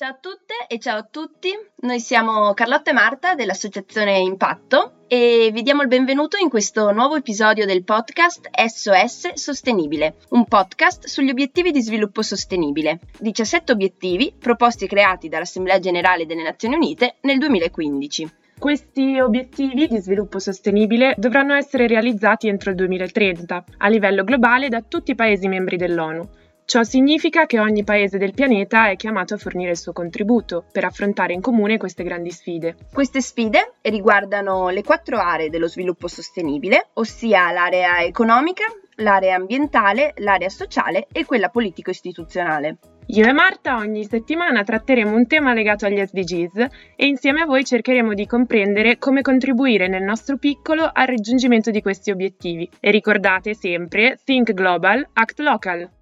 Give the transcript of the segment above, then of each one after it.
Ciao a tutte e ciao a tutti, noi siamo Carlotta e Marta dell'associazione Impatto e vi diamo il benvenuto in questo nuovo episodio del podcast SOS Sostenibile, un podcast sugli obiettivi di sviluppo sostenibile, 17 obiettivi proposti e creati dall'Assemblea Generale delle Nazioni Unite nel 2015. Questi obiettivi di sviluppo sostenibile dovranno essere realizzati entro il 2030 a livello globale da tutti i Paesi membri dell'ONU Ciò significa che ogni paese del pianeta è chiamato a fornire il suo contributo per affrontare in comune queste grandi sfide. Queste sfide riguardano le quattro aree dello sviluppo sostenibile, ossia l'area economica, l'area ambientale, l'area sociale e quella politico-istituzionale. Io e Marta ogni settimana tratteremo un tema legato agli SDGs e insieme a voi cercheremo di comprendere come contribuire nel nostro piccolo al raggiungimento di questi obiettivi. E ricordate sempre, Think Global, Act Local.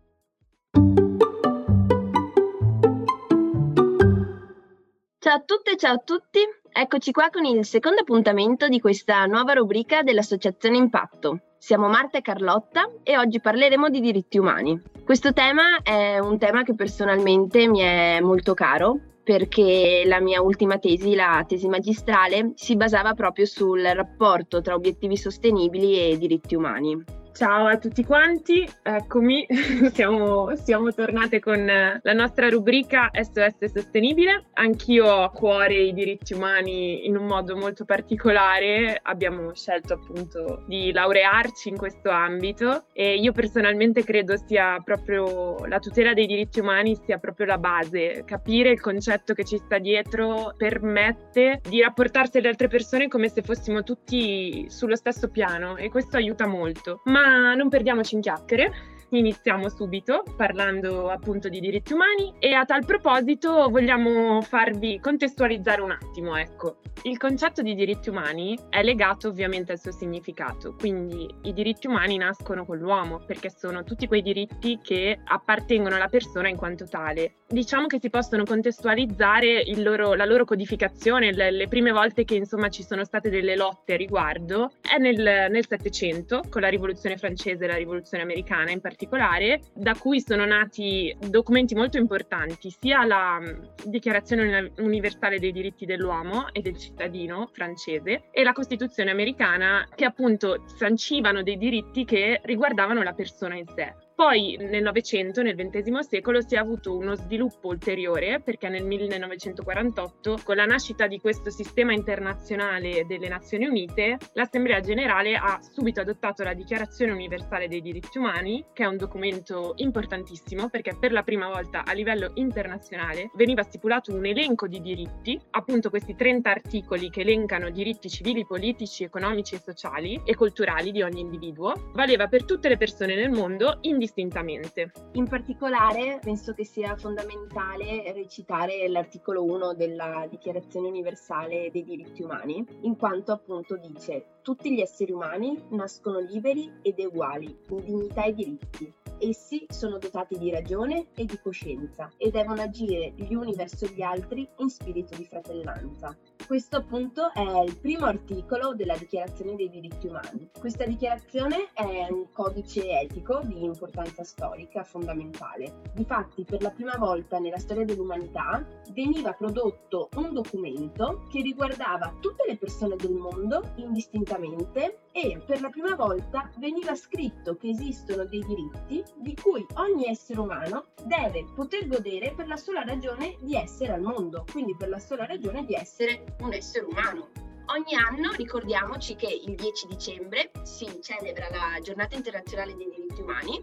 Ciao a tutte e ciao a tutti, eccoci qua con il secondo appuntamento di questa nuova rubrica dell'Associazione Impatto. Siamo Marta e Carlotta e oggi parleremo di diritti umani. Questo tema è un tema che personalmente mi è molto caro perché la mia ultima tesi, la tesi magistrale, si basava proprio sul rapporto tra obiettivi sostenibili e diritti umani. Ciao a tutti quanti, eccomi, siamo, siamo, tornate con la nostra rubrica SOS Sostenibile. Anch'io ho a cuore i diritti umani in un modo molto particolare, abbiamo scelto appunto di laurearci in questo ambito e io personalmente credo sia proprio la tutela dei diritti umani sia proprio la base. Capire il concetto che ci sta dietro permette di rapportarsi alle altre persone come se fossimo tutti sullo stesso piano e questo aiuta molto. Ma non perdiamoci in chiacchiere iniziamo subito parlando appunto di diritti umani e a tal proposito vogliamo farvi contestualizzare un attimo, ecco. Il concetto di diritti umani è legato ovviamente al suo significato, quindi i diritti umani nascono con l'uomo perché sono tutti quei diritti che appartengono alla persona in quanto tale. Diciamo che si possono contestualizzare loro, la loro codificazione, le, le, prime volte che insomma ci sono state delle lotte a riguardo è nel Settecento con la rivoluzione francese e la rivoluzione americana in particolare particolare, da cui sono nati documenti molto importanti, sia la mm, Dichiarazione universale dei diritti dell'uomo e del cittadino francese e la Costituzione americana, che appunto sancivano dei diritti che riguardavano la persona in sé. Poi nel Novecento, nel XX secolo, si è avuto uno sviluppo ulteriore perché nel 1948, con la nascita di questo sistema internazionale delle Nazioni Unite, l'Assemblea Generale ha subito adottato la Dichiarazione Universale dei diritti umani, che è un documento importantissimo perché per la prima volta a livello internazionale veniva stipulato un elenco di diritti, appunto questi 30 articoli che elencano diritti civili, politici, economici e sociali e culturali di ogni individuo, valeva per tutte le persone nel mondo indistintamente indistintamente. In particolare penso che sia fondamentale recitare l'articolo 1 della Dichiarazione universale dei diritti umani, in quanto appunto dice tutti gli esseri umani nascono liberi ed uguali in dignità e diritti. Essi sono dotati di ragione e di coscienza e devono agire gli uni verso gli altri in spirito di fratellanza. Questo appunto è il primo articolo della Dichiarazione dei diritti umani. Questa dichiarazione è un codice etico di importanza storica fondamentale. Difatti, per la prima volta nella storia dell'umanità veniva prodotto un documento che riguardava tutte le persone del mondo indistintamente e per la prima volta veniva scritto che esistono dei diritti di cui ogni essere umano deve poter godere per la sola ragione di essere al mondo, quindi per la sola ragione di essere un essere umano. Ogni anno ricordiamoci che il 10 dicembre si celebra la giornata internazionale dei diritti umani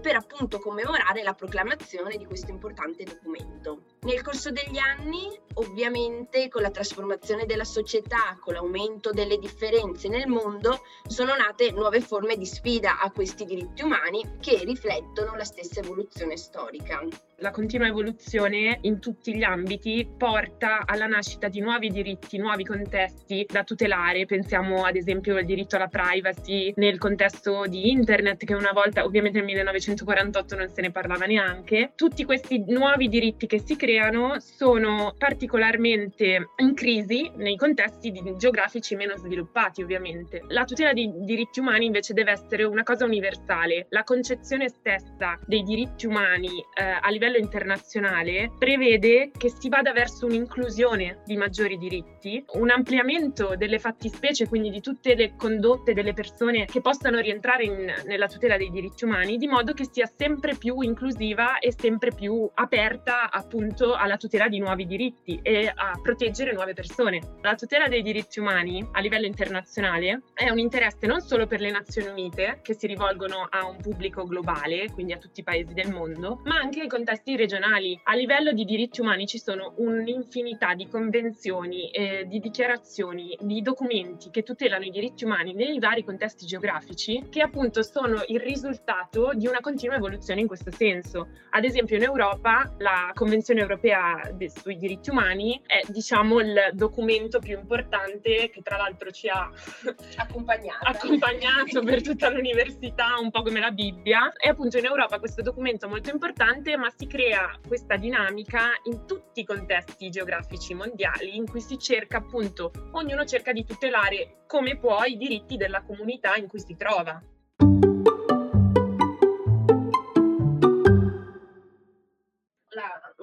per appunto commemorare la proclamazione di questo importante documento. Nel corso degli anni, ovviamente, con la trasformazione della società, con l'aumento delle differenze nel mondo, sono nate nuove forme di sfida a questi diritti umani che riflettono la stessa evoluzione storica. La continua evoluzione in tutti gli ambiti porta alla nascita di nuovi diritti, nuovi contesti da tutelare. Pensiamo ad esempio al diritto alla privacy nel contesto di internet che una volta, ovviamente nel 1948 non se ne parlava neanche. Tutti questi nuovi diritti che si creano creano sono particolarmente in crisi nei contesti geografici meno sviluppati, ovviamente. La tutela dei diritti umani invece deve essere una cosa universale. La concezione stessa dei diritti umani eh, a livello internazionale prevede che si vada verso un'inclusione di maggiori diritti, un ampliamento delle fattispecie, quindi di tutte le condotte delle persone che possano rientrare in, nella tutela dei diritti umani, di modo che sia sempre più inclusiva e sempre più aperta appunto alla tutela di nuovi diritti e a proteggere nuove persone. La tutela dei diritti umani a livello internazionale è un interesse non solo per le Nazioni Unite, che si rivolgono a un pubblico globale, quindi a tutti i paesi del mondo, ma anche ai contesti regionali. A livello di diritti umani ci sono un'infinità di convenzioni, eh, di dichiarazioni, di documenti che tutelano i diritti umani nei vari contesti geografici, che appunto sono il risultato di una continua evoluzione in questo senso. Ad esempio in Europa la Convenzione europea sui diritti umani è diciamo il documento più importante che tra l'altro ci ha accompagnato per tutta l'università, un po' come la Bibbia. E appunto in Europa questo documento è molto importante, ma si crea questa dinamica in tutti i contesti geografici mondiali in cui si cerca appunto, ognuno cerca di tutelare come può i diritti della comunità in cui si trova.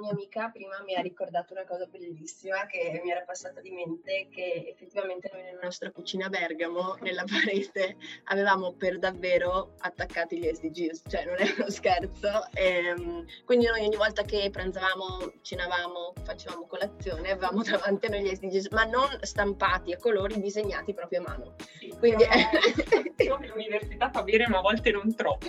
Mia amica prima mi ha ricordato una cosa bellissima che mi era passata di mente, che effettivamente noi nella nostra cucina a Bergamo, nella parete, avevamo per davvero attaccati gli SDGs, cioè non è uno scherzo. E, ehm, quindi noi ogni volta che pranzavamo, cenavamo, facevamo colazione, avevamo davanti a noi gli SDGs, ma non stampati a colori, disegnati proprio a mano. Sì, quindi diciamo che l'università fa bene, ma a volte non troppo.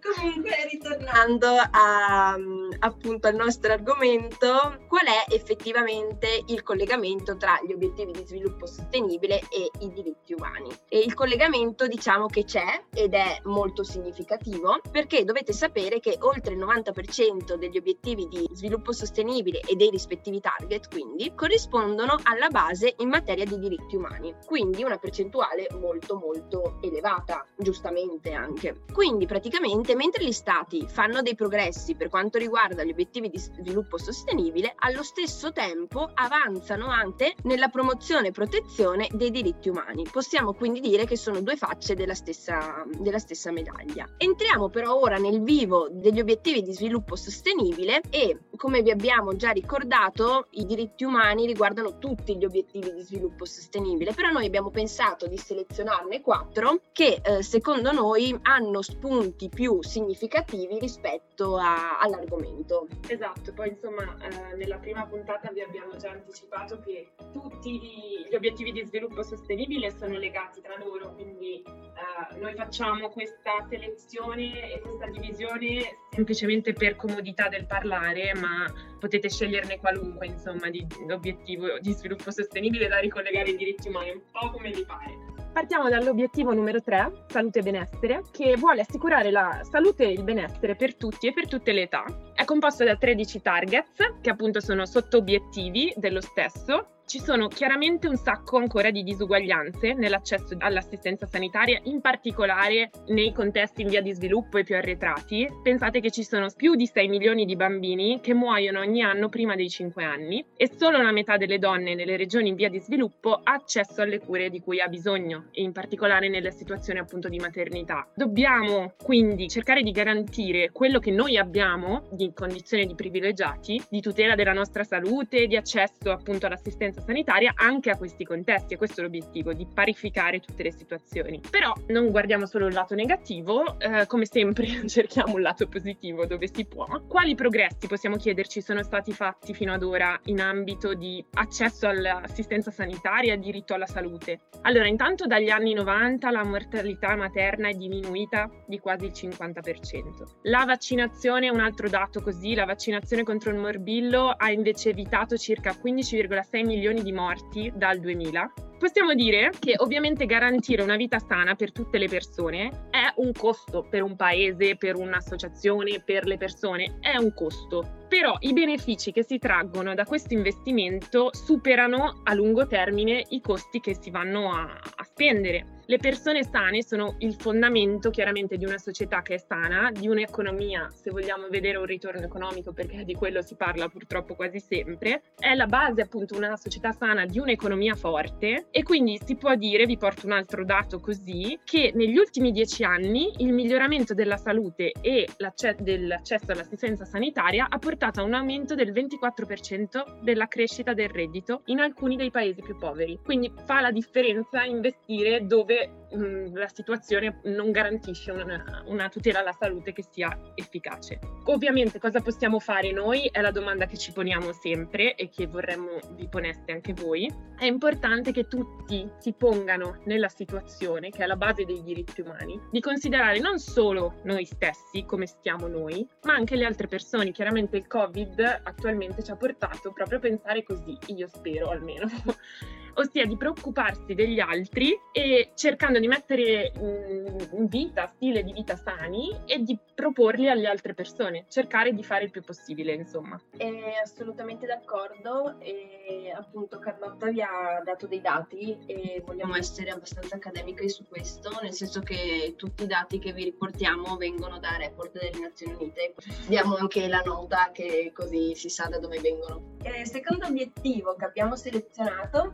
Comunque, ritornando a, appunto al nostro argomento, qual è effettivamente il collegamento tra gli obiettivi di sviluppo sostenibile e i diritti umani? E il collegamento diciamo che c'è ed è molto significativo perché dovete sapere che oltre il 90% degli obiettivi di sviluppo sostenibile e dei rispettivi target quindi corrispondono alla base in materia di diritti umani, quindi una percentuale molto molto elevata, giustamente anche. Quindi praticamente mentre gli stati fanno dei progressi per quanto riguarda gli obiettivi di sviluppo sostenibile, allo stesso tempo avanzano anche nella promozione e protezione dei diritti umani. Possiamo quindi dire che sono due facce della stessa, della stessa medaglia. Entriamo però ora nel vivo degli obiettivi di sviluppo sostenibile e, come vi abbiamo già ricordato, i diritti umani riguardano tutti gli obiettivi di sviluppo sostenibile, però noi abbiamo pensato di selezionarne quattro che eh, secondo noi hanno spunti più significativi rispetto a, all'argomento. Esatto, poi insomma eh, nella prima puntata vi abbiamo già anticipato che tutti gli obiettivi di sviluppo sostenibile sono legati tra loro, quindi eh, noi facciamo questa selezione e questa divisione semplicemente per comodità del parlare, ma potete sceglierne qualunque insomma di obiettivo di sviluppo sostenibile da ricollegare ai diritti umani, un po' come vi pare. Partiamo dall'obiettivo numero 3, salute e benessere, che vuole assicurare la salute e il benessere per tutti e per tutte le età. È composto da 13 targets, che appunto sono sotto obiettivi dello stesso, ci sono chiaramente un sacco ancora di disuguaglianze nell'accesso all'assistenza sanitaria, in particolare nei contesti in via di sviluppo e più arretrati. Pensate che ci sono più di 6 milioni di bambini che muoiono ogni anno prima dei 5 anni e solo la metà delle donne nelle regioni in via di sviluppo ha accesso alle cure di cui ha bisogno, in particolare nelle situazioni appunto di maternità. Dobbiamo quindi cercare di garantire quello che noi abbiamo di condizioni di privilegiati, di tutela della nostra salute, di accesso appunto all'assistenza assistenza sanitaria anche a questi contesti e questo è l'obiettivo, di parificare tutte le situazioni. Però non guardiamo solo il lato negativo, eh, come sempre cerchiamo un lato positivo dove si può. Quali progressi possiamo chiederci sono stati fatti fino ad ora in ambito di accesso all'assistenza sanitaria, diritto alla salute? Allora, intanto dagli anni 90 la mortalità materna è diminuita di quasi il 50%. La vaccinazione, un altro dato così, la vaccinazione contro il morbillo ha invece evitato circa 15,6 milioni milioni di morti dal 2000, possiamo dire che ovviamente garantire una vita sana per tutte le persone è un costo per un paese, per un'associazione, per le persone, è un costo. Però i benefici che si traggono da questo investimento superano a lungo termine i costi che si vanno a, a spendere. Le persone sane sono il fondamento chiaramente di una società che è sana, di un'economia, se vogliamo vedere un ritorno economico, perché di quello si parla purtroppo quasi sempre, è la base appunto una società sana di un'economia forte e quindi si può dire, vi porto un altro dato così, che negli ultimi dieci anni il miglioramento della salute e l'acce- dell'accesso all'assistenza sanitaria ha portato a un aumento del 24% della crescita del reddito in alcuni dei paesi più poveri. Quindi fa la differenza investire dove mh, mm, la situazione non garantisce una, una, tutela alla salute che sia efficace. Ovviamente cosa possiamo fare noi è la domanda che ci poniamo sempre e che vorremmo vi poneste anche voi. È importante che tutti si pongano nella situazione, che è la base dei diritti umani, di considerare non solo noi stessi, come stiamo noi, ma anche le altre persone. Chiaramente il Covid attualmente ci ha portato proprio a pensare così, io spero almeno ossia di preoccuparsi degli altri e cercando di mettere in vita stile di vita sani e di proporli alle altre persone, cercare di fare il più possibile, insomma. È assolutamente d'accordo e appunto Carlotta vi ha dato dei dati e vogliamo essere abbastanza accademiche su questo, nel senso che tutti i dati che vi riportiamo vengono da report delle Nazioni Unite. Diamo anche la nota che così si sa da dove vengono. Il secondo obiettivo che abbiamo selezionato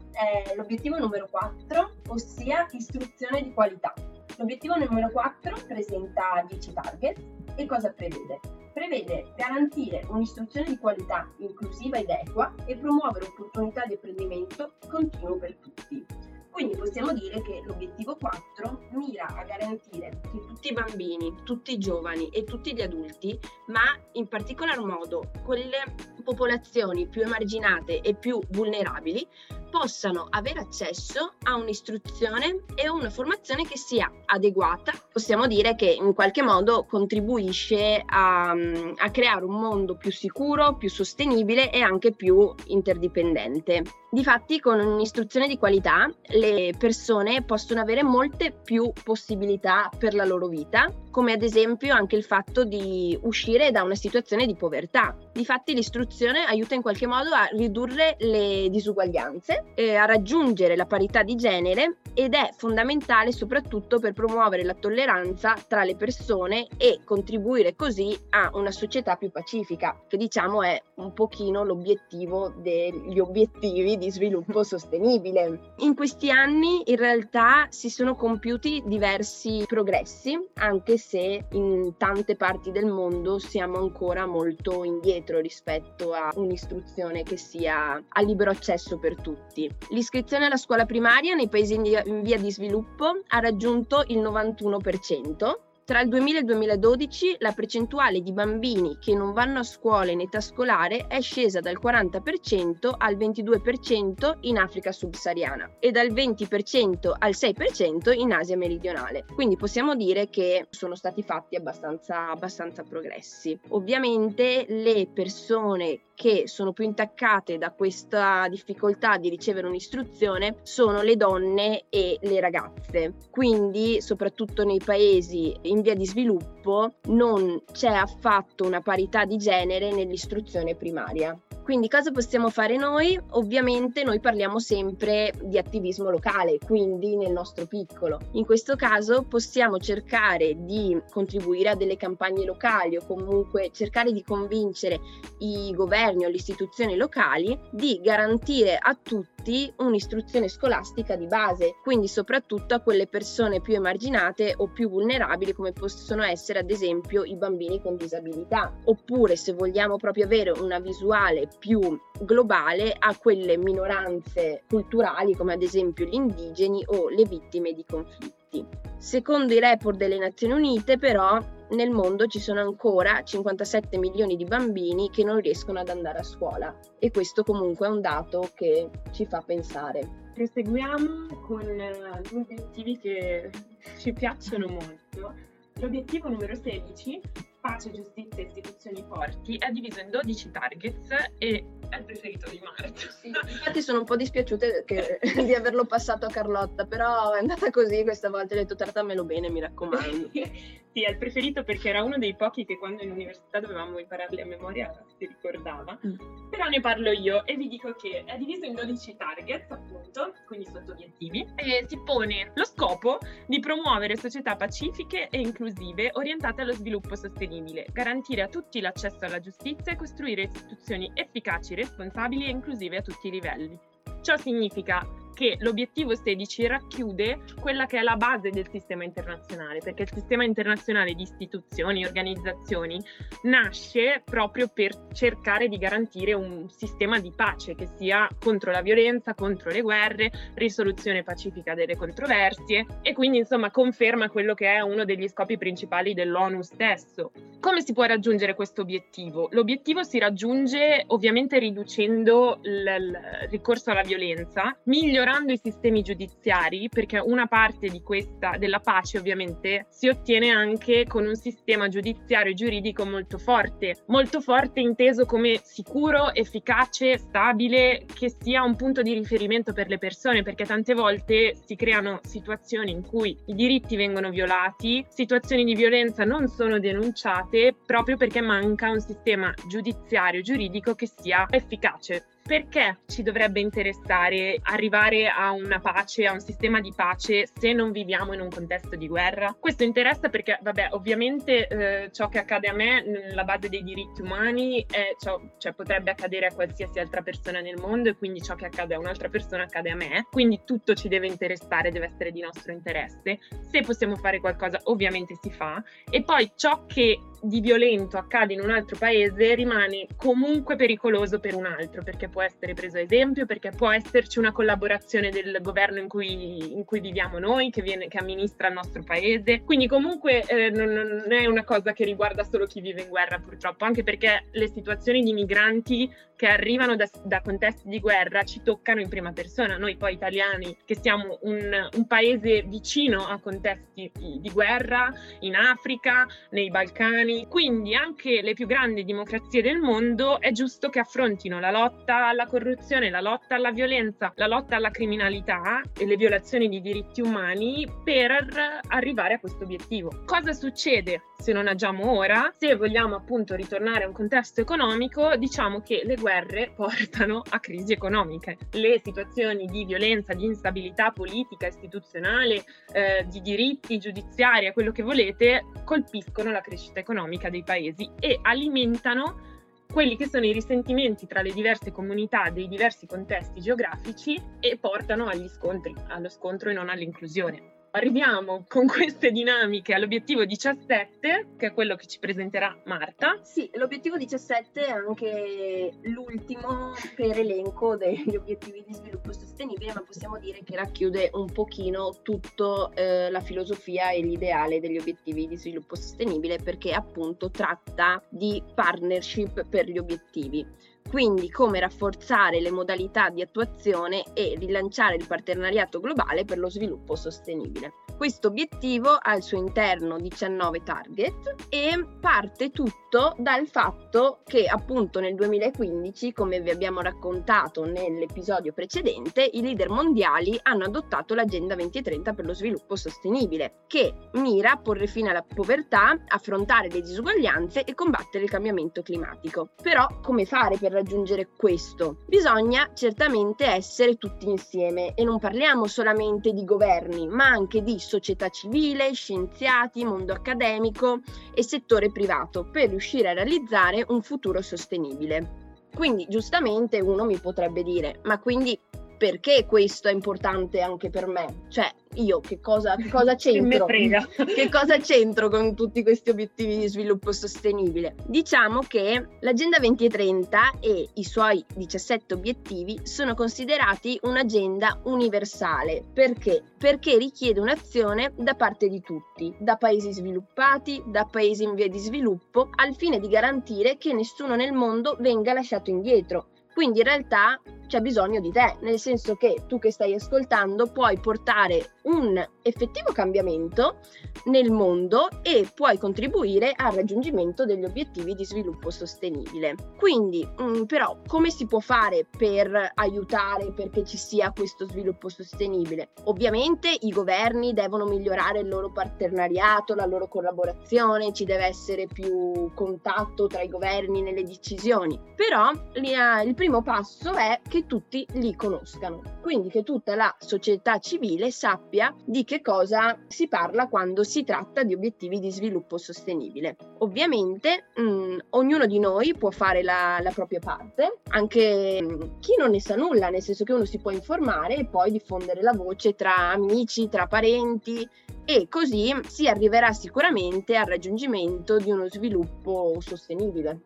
l'obiettivo numero 4, ossia istruzione di qualità. L'obiettivo numero 4 presenta 10 target e cosa prevede? Prevede garantire un'istruzione di qualità inclusiva ed equa e promuovere opportunità di apprendimento continuo per tutti. Quindi possiamo dire che l'obiettivo 4 mira a garantire che tutti i bambini, tutti i giovani e tutti gli adulti, ma in particolar modo quelle popolazioni più emarginate e più vulnerabili, possano avere accesso a un'istruzione e una formazione che sia adeguata. Possiamo dire che in qualche modo contribuisce a, a creare un mondo più sicuro, più sostenibile e anche più interdipendente. Difatti, con un'istruzione di qualità, le persone possono avere molte più possibilità per la loro vita, come ad esempio anche il fatto di uscire da una situazione di povertà. Difatti, l'istruzione aiuta in qualche modo a ridurre le disuguaglianze, eh, a raggiungere la parità di genere ed è fondamentale soprattutto per promuovere la tolleranza tra le persone e contribuire così a una società più pacifica, che diciamo è un pochino l'obiettivo degli obiettivi di sviluppo sostenibile. In questi anni in realtà si sono compiuti diversi progressi, anche se in tante parti del mondo siamo ancora molto indietro rispetto a un'istruzione che sia a libero accesso per tutti. L'iscrizione alla scuola primaria nei paesi in via di sviluppo ha raggiunto il 91%, tra il 2000 e il 2012 la percentuale di bambini che non vanno a scuola in età scolare è scesa dal 40% al 22% in Africa subsahariana e dal 20% al 6% in Asia meridionale. Quindi possiamo dire che sono stati fatti abbastanza, abbastanza progressi. Ovviamente le persone che sono più intaccate da questa difficoltà di ricevere un'istruzione sono le donne e le ragazze. Quindi, soprattutto nei paesi in via di sviluppo, non c'è affatto una parità di genere nell'istruzione primaria. Quindi cosa possiamo fare noi? Ovviamente noi parliamo sempre di attivismo locale, quindi nel nostro piccolo. In questo caso possiamo cercare di contribuire a delle campagne locali o comunque cercare di convincere i governi o le istituzioni locali di garantire a tutti un'istruzione scolastica di base, quindi soprattutto a quelle persone più emarginate o più vulnerabili come possono essere ad esempio i bambini con disabilità. Oppure se vogliamo proprio avere una visuale più globale a quelle minoranze culturali come ad esempio gli indigeni o le vittime di conflitti. Secondo i report delle Nazioni Unite però nel mondo ci sono ancora 57 milioni di bambini che non riescono ad andare a scuola e questo comunque è un dato che ci fa pensare. Proseguiamo con gli obiettivi che ci piacciono molto. L'obiettivo numero 16 pace, giustizia e istituzioni forti è diviso in 12 targets e è il preferito di Marta. Sì, infatti sono un po' dispiaciute che, di averlo passato a Carlotta, però è andata così questa volta, ho detto trattamelo bene, mi raccomando. Sì, è il preferito perché era uno dei pochi che quando in università dovevamo impararli a memoria si ricordava. Mm. Però ne parlo io e vi dico che è diviso in 12 target, appunto, quindi sotto obiettivi, e si pone lo scopo di promuovere società pacifiche e inclusive orientate allo sviluppo sostenibile, garantire a tutti l'accesso alla giustizia e costruire istituzioni efficaci, responsabili e inclusive a tutti i livelli. Ciò significa che l'obiettivo 16 racchiude quella che è la base del sistema internazionale, perché il sistema internazionale di istituzioni e organizzazioni nasce proprio per cercare di garantire un sistema di pace che sia contro la violenza, contro le guerre, risoluzione pacifica delle controversie e quindi insomma conferma quello che è uno degli scopi principali dell'ONU stesso. Come si può raggiungere questo obiettivo? L'obiettivo si raggiunge ovviamente riducendo il, ricorso alla violenza, migliorando migliorando i sistemi giudiziari, perché una parte questa, della pace ovviamente si ottiene anche con un sistema giudiziario e giuridico molto forte, molto forte inteso come sicuro, efficace, stabile, che sia un punto di riferimento per le persone, perché tante volte si creano situazioni in cui i diritti vengono violati, situazioni di violenza non sono denunciate proprio perché manca un sistema giudiziario giuridico che sia efficace. Perché ci dovrebbe interessare arrivare a una pace, a un sistema di pace se non viviamo in un contesto di guerra? Questo interessa perché, vabbè, ovviamente eh, ciò che accade a me nella base dei diritti umani è ciò, cioè, potrebbe accadere a qualsiasi altra persona nel mondo e quindi ciò che accade a un'altra persona accade a me. Quindi tutto ci deve interessare, deve essere di nostro interesse. Se possiamo fare qualcosa, ovviamente si fa. E poi ciò che di violento accade in un altro paese rimane comunque pericoloso per un altro perché può essere preso esempio, perché può esserci una collaborazione del governo in cui, in cui viviamo noi, che, viene, che, amministra il nostro paese. Quindi comunque eh, non, non, è una cosa che riguarda solo chi vive in guerra purtroppo, anche perché le situazioni di migranti che arrivano da, da, contesti di guerra ci toccano in prima persona. Noi poi italiani, che siamo un, un paese vicino a contesti di, di, guerra, in Africa, nei Balcani, quindi anche le più grandi democrazie del mondo è giusto che affrontino la lotta alla corruzione, la lotta alla violenza, la lotta alla criminalità e le violazioni di diritti umani per arrivare a questo obiettivo. Cosa succede se non agiamo ora? Se vogliamo appunto ritornare a un contesto economico, diciamo che le guerre portano a crisi economiche. Le situazioni di violenza, di instabilità politica, istituzionale, eh, di diritti giudiziari, quello che volete, colpiscono la crescita economica dei paesi e alimentano quelli che sono i risentimenti tra le diverse comunità dei diversi contesti geografici e portano agli scontri, allo scontro e non all'inclusione arriviamo con queste dinamiche all'obiettivo 17, che è quello che ci presenterà Marta. Sì, l'obiettivo 17 è anche l'ultimo per elenco degli obiettivi di sviluppo sostenibile, ma possiamo dire che racchiude un pochino tutta eh, la filosofia e l'ideale degli obiettivi di sviluppo sostenibile perché appunto tratta di partnership per gli obiettivi quindi come rafforzare le modalità di attuazione e rilanciare il partenariato globale per lo sviluppo sostenibile. Questo obiettivo ha al suo interno 19 target e parte tutto dal fatto che appunto nel 2015, come vi abbiamo raccontato nell'episodio precedente, i leader mondiali hanno adottato l'Agenda 2030 per lo sviluppo sostenibile, che mira a porre fine alla povertà, affrontare le disuguaglianze e combattere il cambiamento climatico. Però come fare per raggiungere questo? Bisogna certamente essere tutti insieme e non parliamo solamente di governi, ma anche di società civile, scienziati, mondo accademico e settore privato per riuscire a realizzare un futuro sostenibile. Quindi giustamente uno mi potrebbe dire, ma quindi perché questo è importante anche per me? Cioè, io che cosa, che cosa c'entro? che cosa c'entro con tutti questi obiettivi di sviluppo sostenibile? Diciamo che l'Agenda 2030 e i suoi 17 obiettivi sono considerati un'agenda universale. Perché? Perché richiede un'azione da parte di tutti, da paesi sviluppati, da paesi in via di sviluppo, al fine di garantire che nessuno nel mondo venga lasciato indietro Quindi in realtà c'è bisogno di te, nel senso che tu che stai ascoltando puoi portare un effettivo cambiamento nel mondo e puoi contribuire al raggiungimento degli obiettivi di sviluppo sostenibile. Quindi, mm, però, come si può fare per aiutare perché ci sia questo sviluppo sostenibile? Ovviamente i governi devono migliorare il loro partenariato, la loro collaborazione, ci deve essere più contatto tra i governi nelle decisioni, però il primo passo è che tutti li conoscano, quindi che tutta la società civile sappia di che cosa si parla quando si tratta di obiettivi di sviluppo sostenibile. Ovviamente mh, mm, ognuno di noi può fare la, la propria parte, anche mh, mm, chi non ne sa nulla, nel senso che uno si può informare e poi diffondere la voce tra amici, tra parenti e così si arriverà sicuramente al raggiungimento di uno sviluppo sostenibile.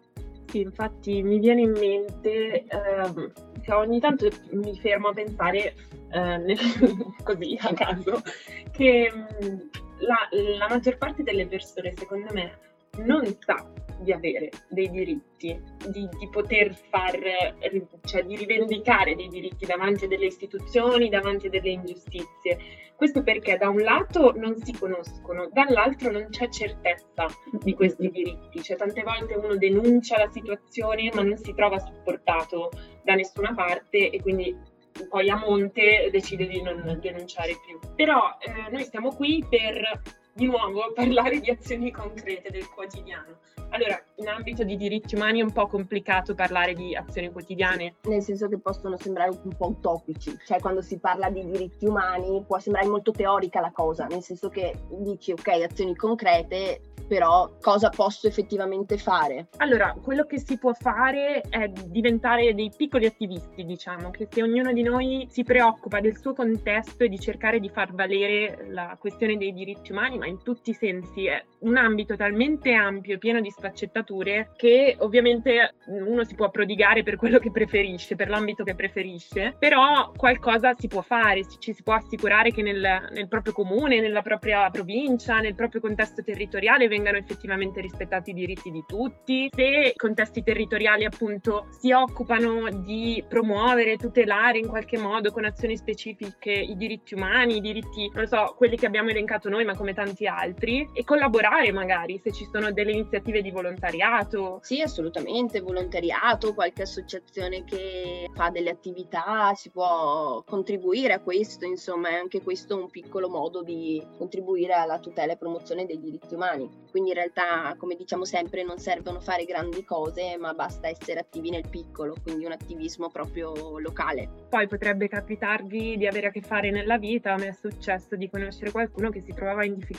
Sì, infatti mi viene in mente, eh, ogni tanto mi fermo a pensare eh, nel, così a caso, che mm, la, la maggior parte delle persone, secondo me, non sa di avere dei diritti, di, di, poter far, cioè di rivendicare dei diritti davanti a delle istituzioni, davanti a delle ingiustizie. Questo perché da un lato non si conoscono, dall'altro non c'è certezza di questi diritti, cioè tante volte uno denuncia la situazione ma non si trova supportato da nessuna parte e quindi poi a monte decide di non denunciare più. Però eh, noi siamo qui per di nuovo parlare di azioni concrete del quotidiano. Allora, in ambito di diritti umani è un po' complicato parlare di azioni quotidiane. Nel senso che possono sembrare un po' utopici, cioè quando si parla di diritti umani può sembrare molto teorica la cosa, nel senso che dici ok, azioni concrete, però cosa posso effettivamente fare? Allora, quello che si può fare è diventare dei piccoli attivisti, diciamo, che se ognuno di noi si preoccupa del suo contesto e di cercare di far valere la questione dei diritti umani, ma in tutti i sensi, è un ambito talmente ampio e pieno di sfaccettature che ovviamente uno si può prodigare per quello che preferisce, per l'ambito che preferisce, però qualcosa si può fare, ci si può assicurare che nel, nel proprio comune, nella propria provincia, nel proprio contesto territoriale vengano effettivamente rispettati i diritti di tutti, se i contesti territoriali appunto si occupano di promuovere, tutelare in qualche modo con azioni specifiche i diritti umani, i diritti, non so, quelli che abbiamo elencato noi, ma come tanti altri, e collaborare magari se ci sono delle iniziative di volontariato. Sì, assolutamente, volontariato, qualche associazione che fa delle attività, si può contribuire a questo, insomma, è anche questo un piccolo modo di contribuire alla tutela e promozione dei diritti umani quindi in realtà come diciamo sempre non servono fare grandi cose ma basta essere attivi nel piccolo, quindi un attivismo proprio locale. Poi potrebbe capitarvi di avere a che fare nella vita, a me è successo di conoscere qualcuno che si trovava in difficoltà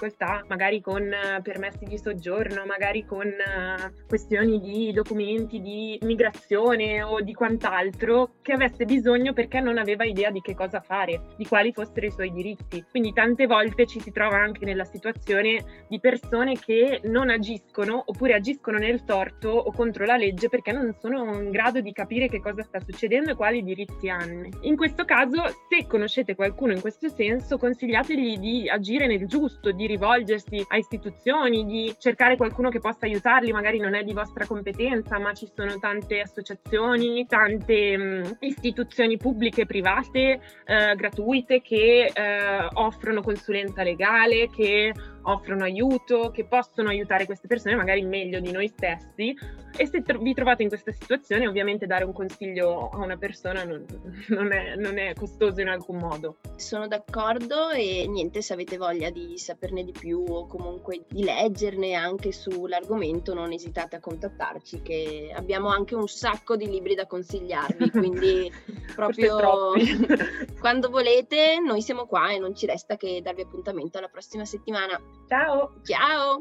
magari con eh, permessi di soggiorno, magari con eh, questioni di documenti di migrazione o di quant'altro che avesse bisogno perché non aveva idea di che cosa fare, di quali fossero i suoi diritti. Quindi tante volte ci si trova anche nella situazione di persone che non agiscono oppure agiscono nel torto o contro la legge perché non sono in grado di capire che cosa sta succedendo e quali diritti hanno. In questo caso, se conoscete qualcuno in questo senso, consigliategli di agire nel giusto, di rivolgersi a istituzioni, di cercare qualcuno che possa aiutarli, magari non è di vostra competenza, ma ci sono tante associazioni, tante mh, istituzioni pubbliche e private eh, gratuite che eh, offrono consulenza legale, che offrono aiuto, che possono aiutare queste persone magari meglio di noi stessi e se tro- vi trovate in questa situazione ovviamente dare un consiglio a una persona non, non, è, non, è, costoso in alcun modo. Sono d'accordo e niente, se avete voglia di saperne di più o comunque di leggerne anche sull'argomento non esitate a contattarci che abbiamo anche un sacco di libri da consigliarvi, quindi proprio quando volete noi siamo qua e non ci resta che darvi appuntamento alla prossima settimana. Ciao! Ciao!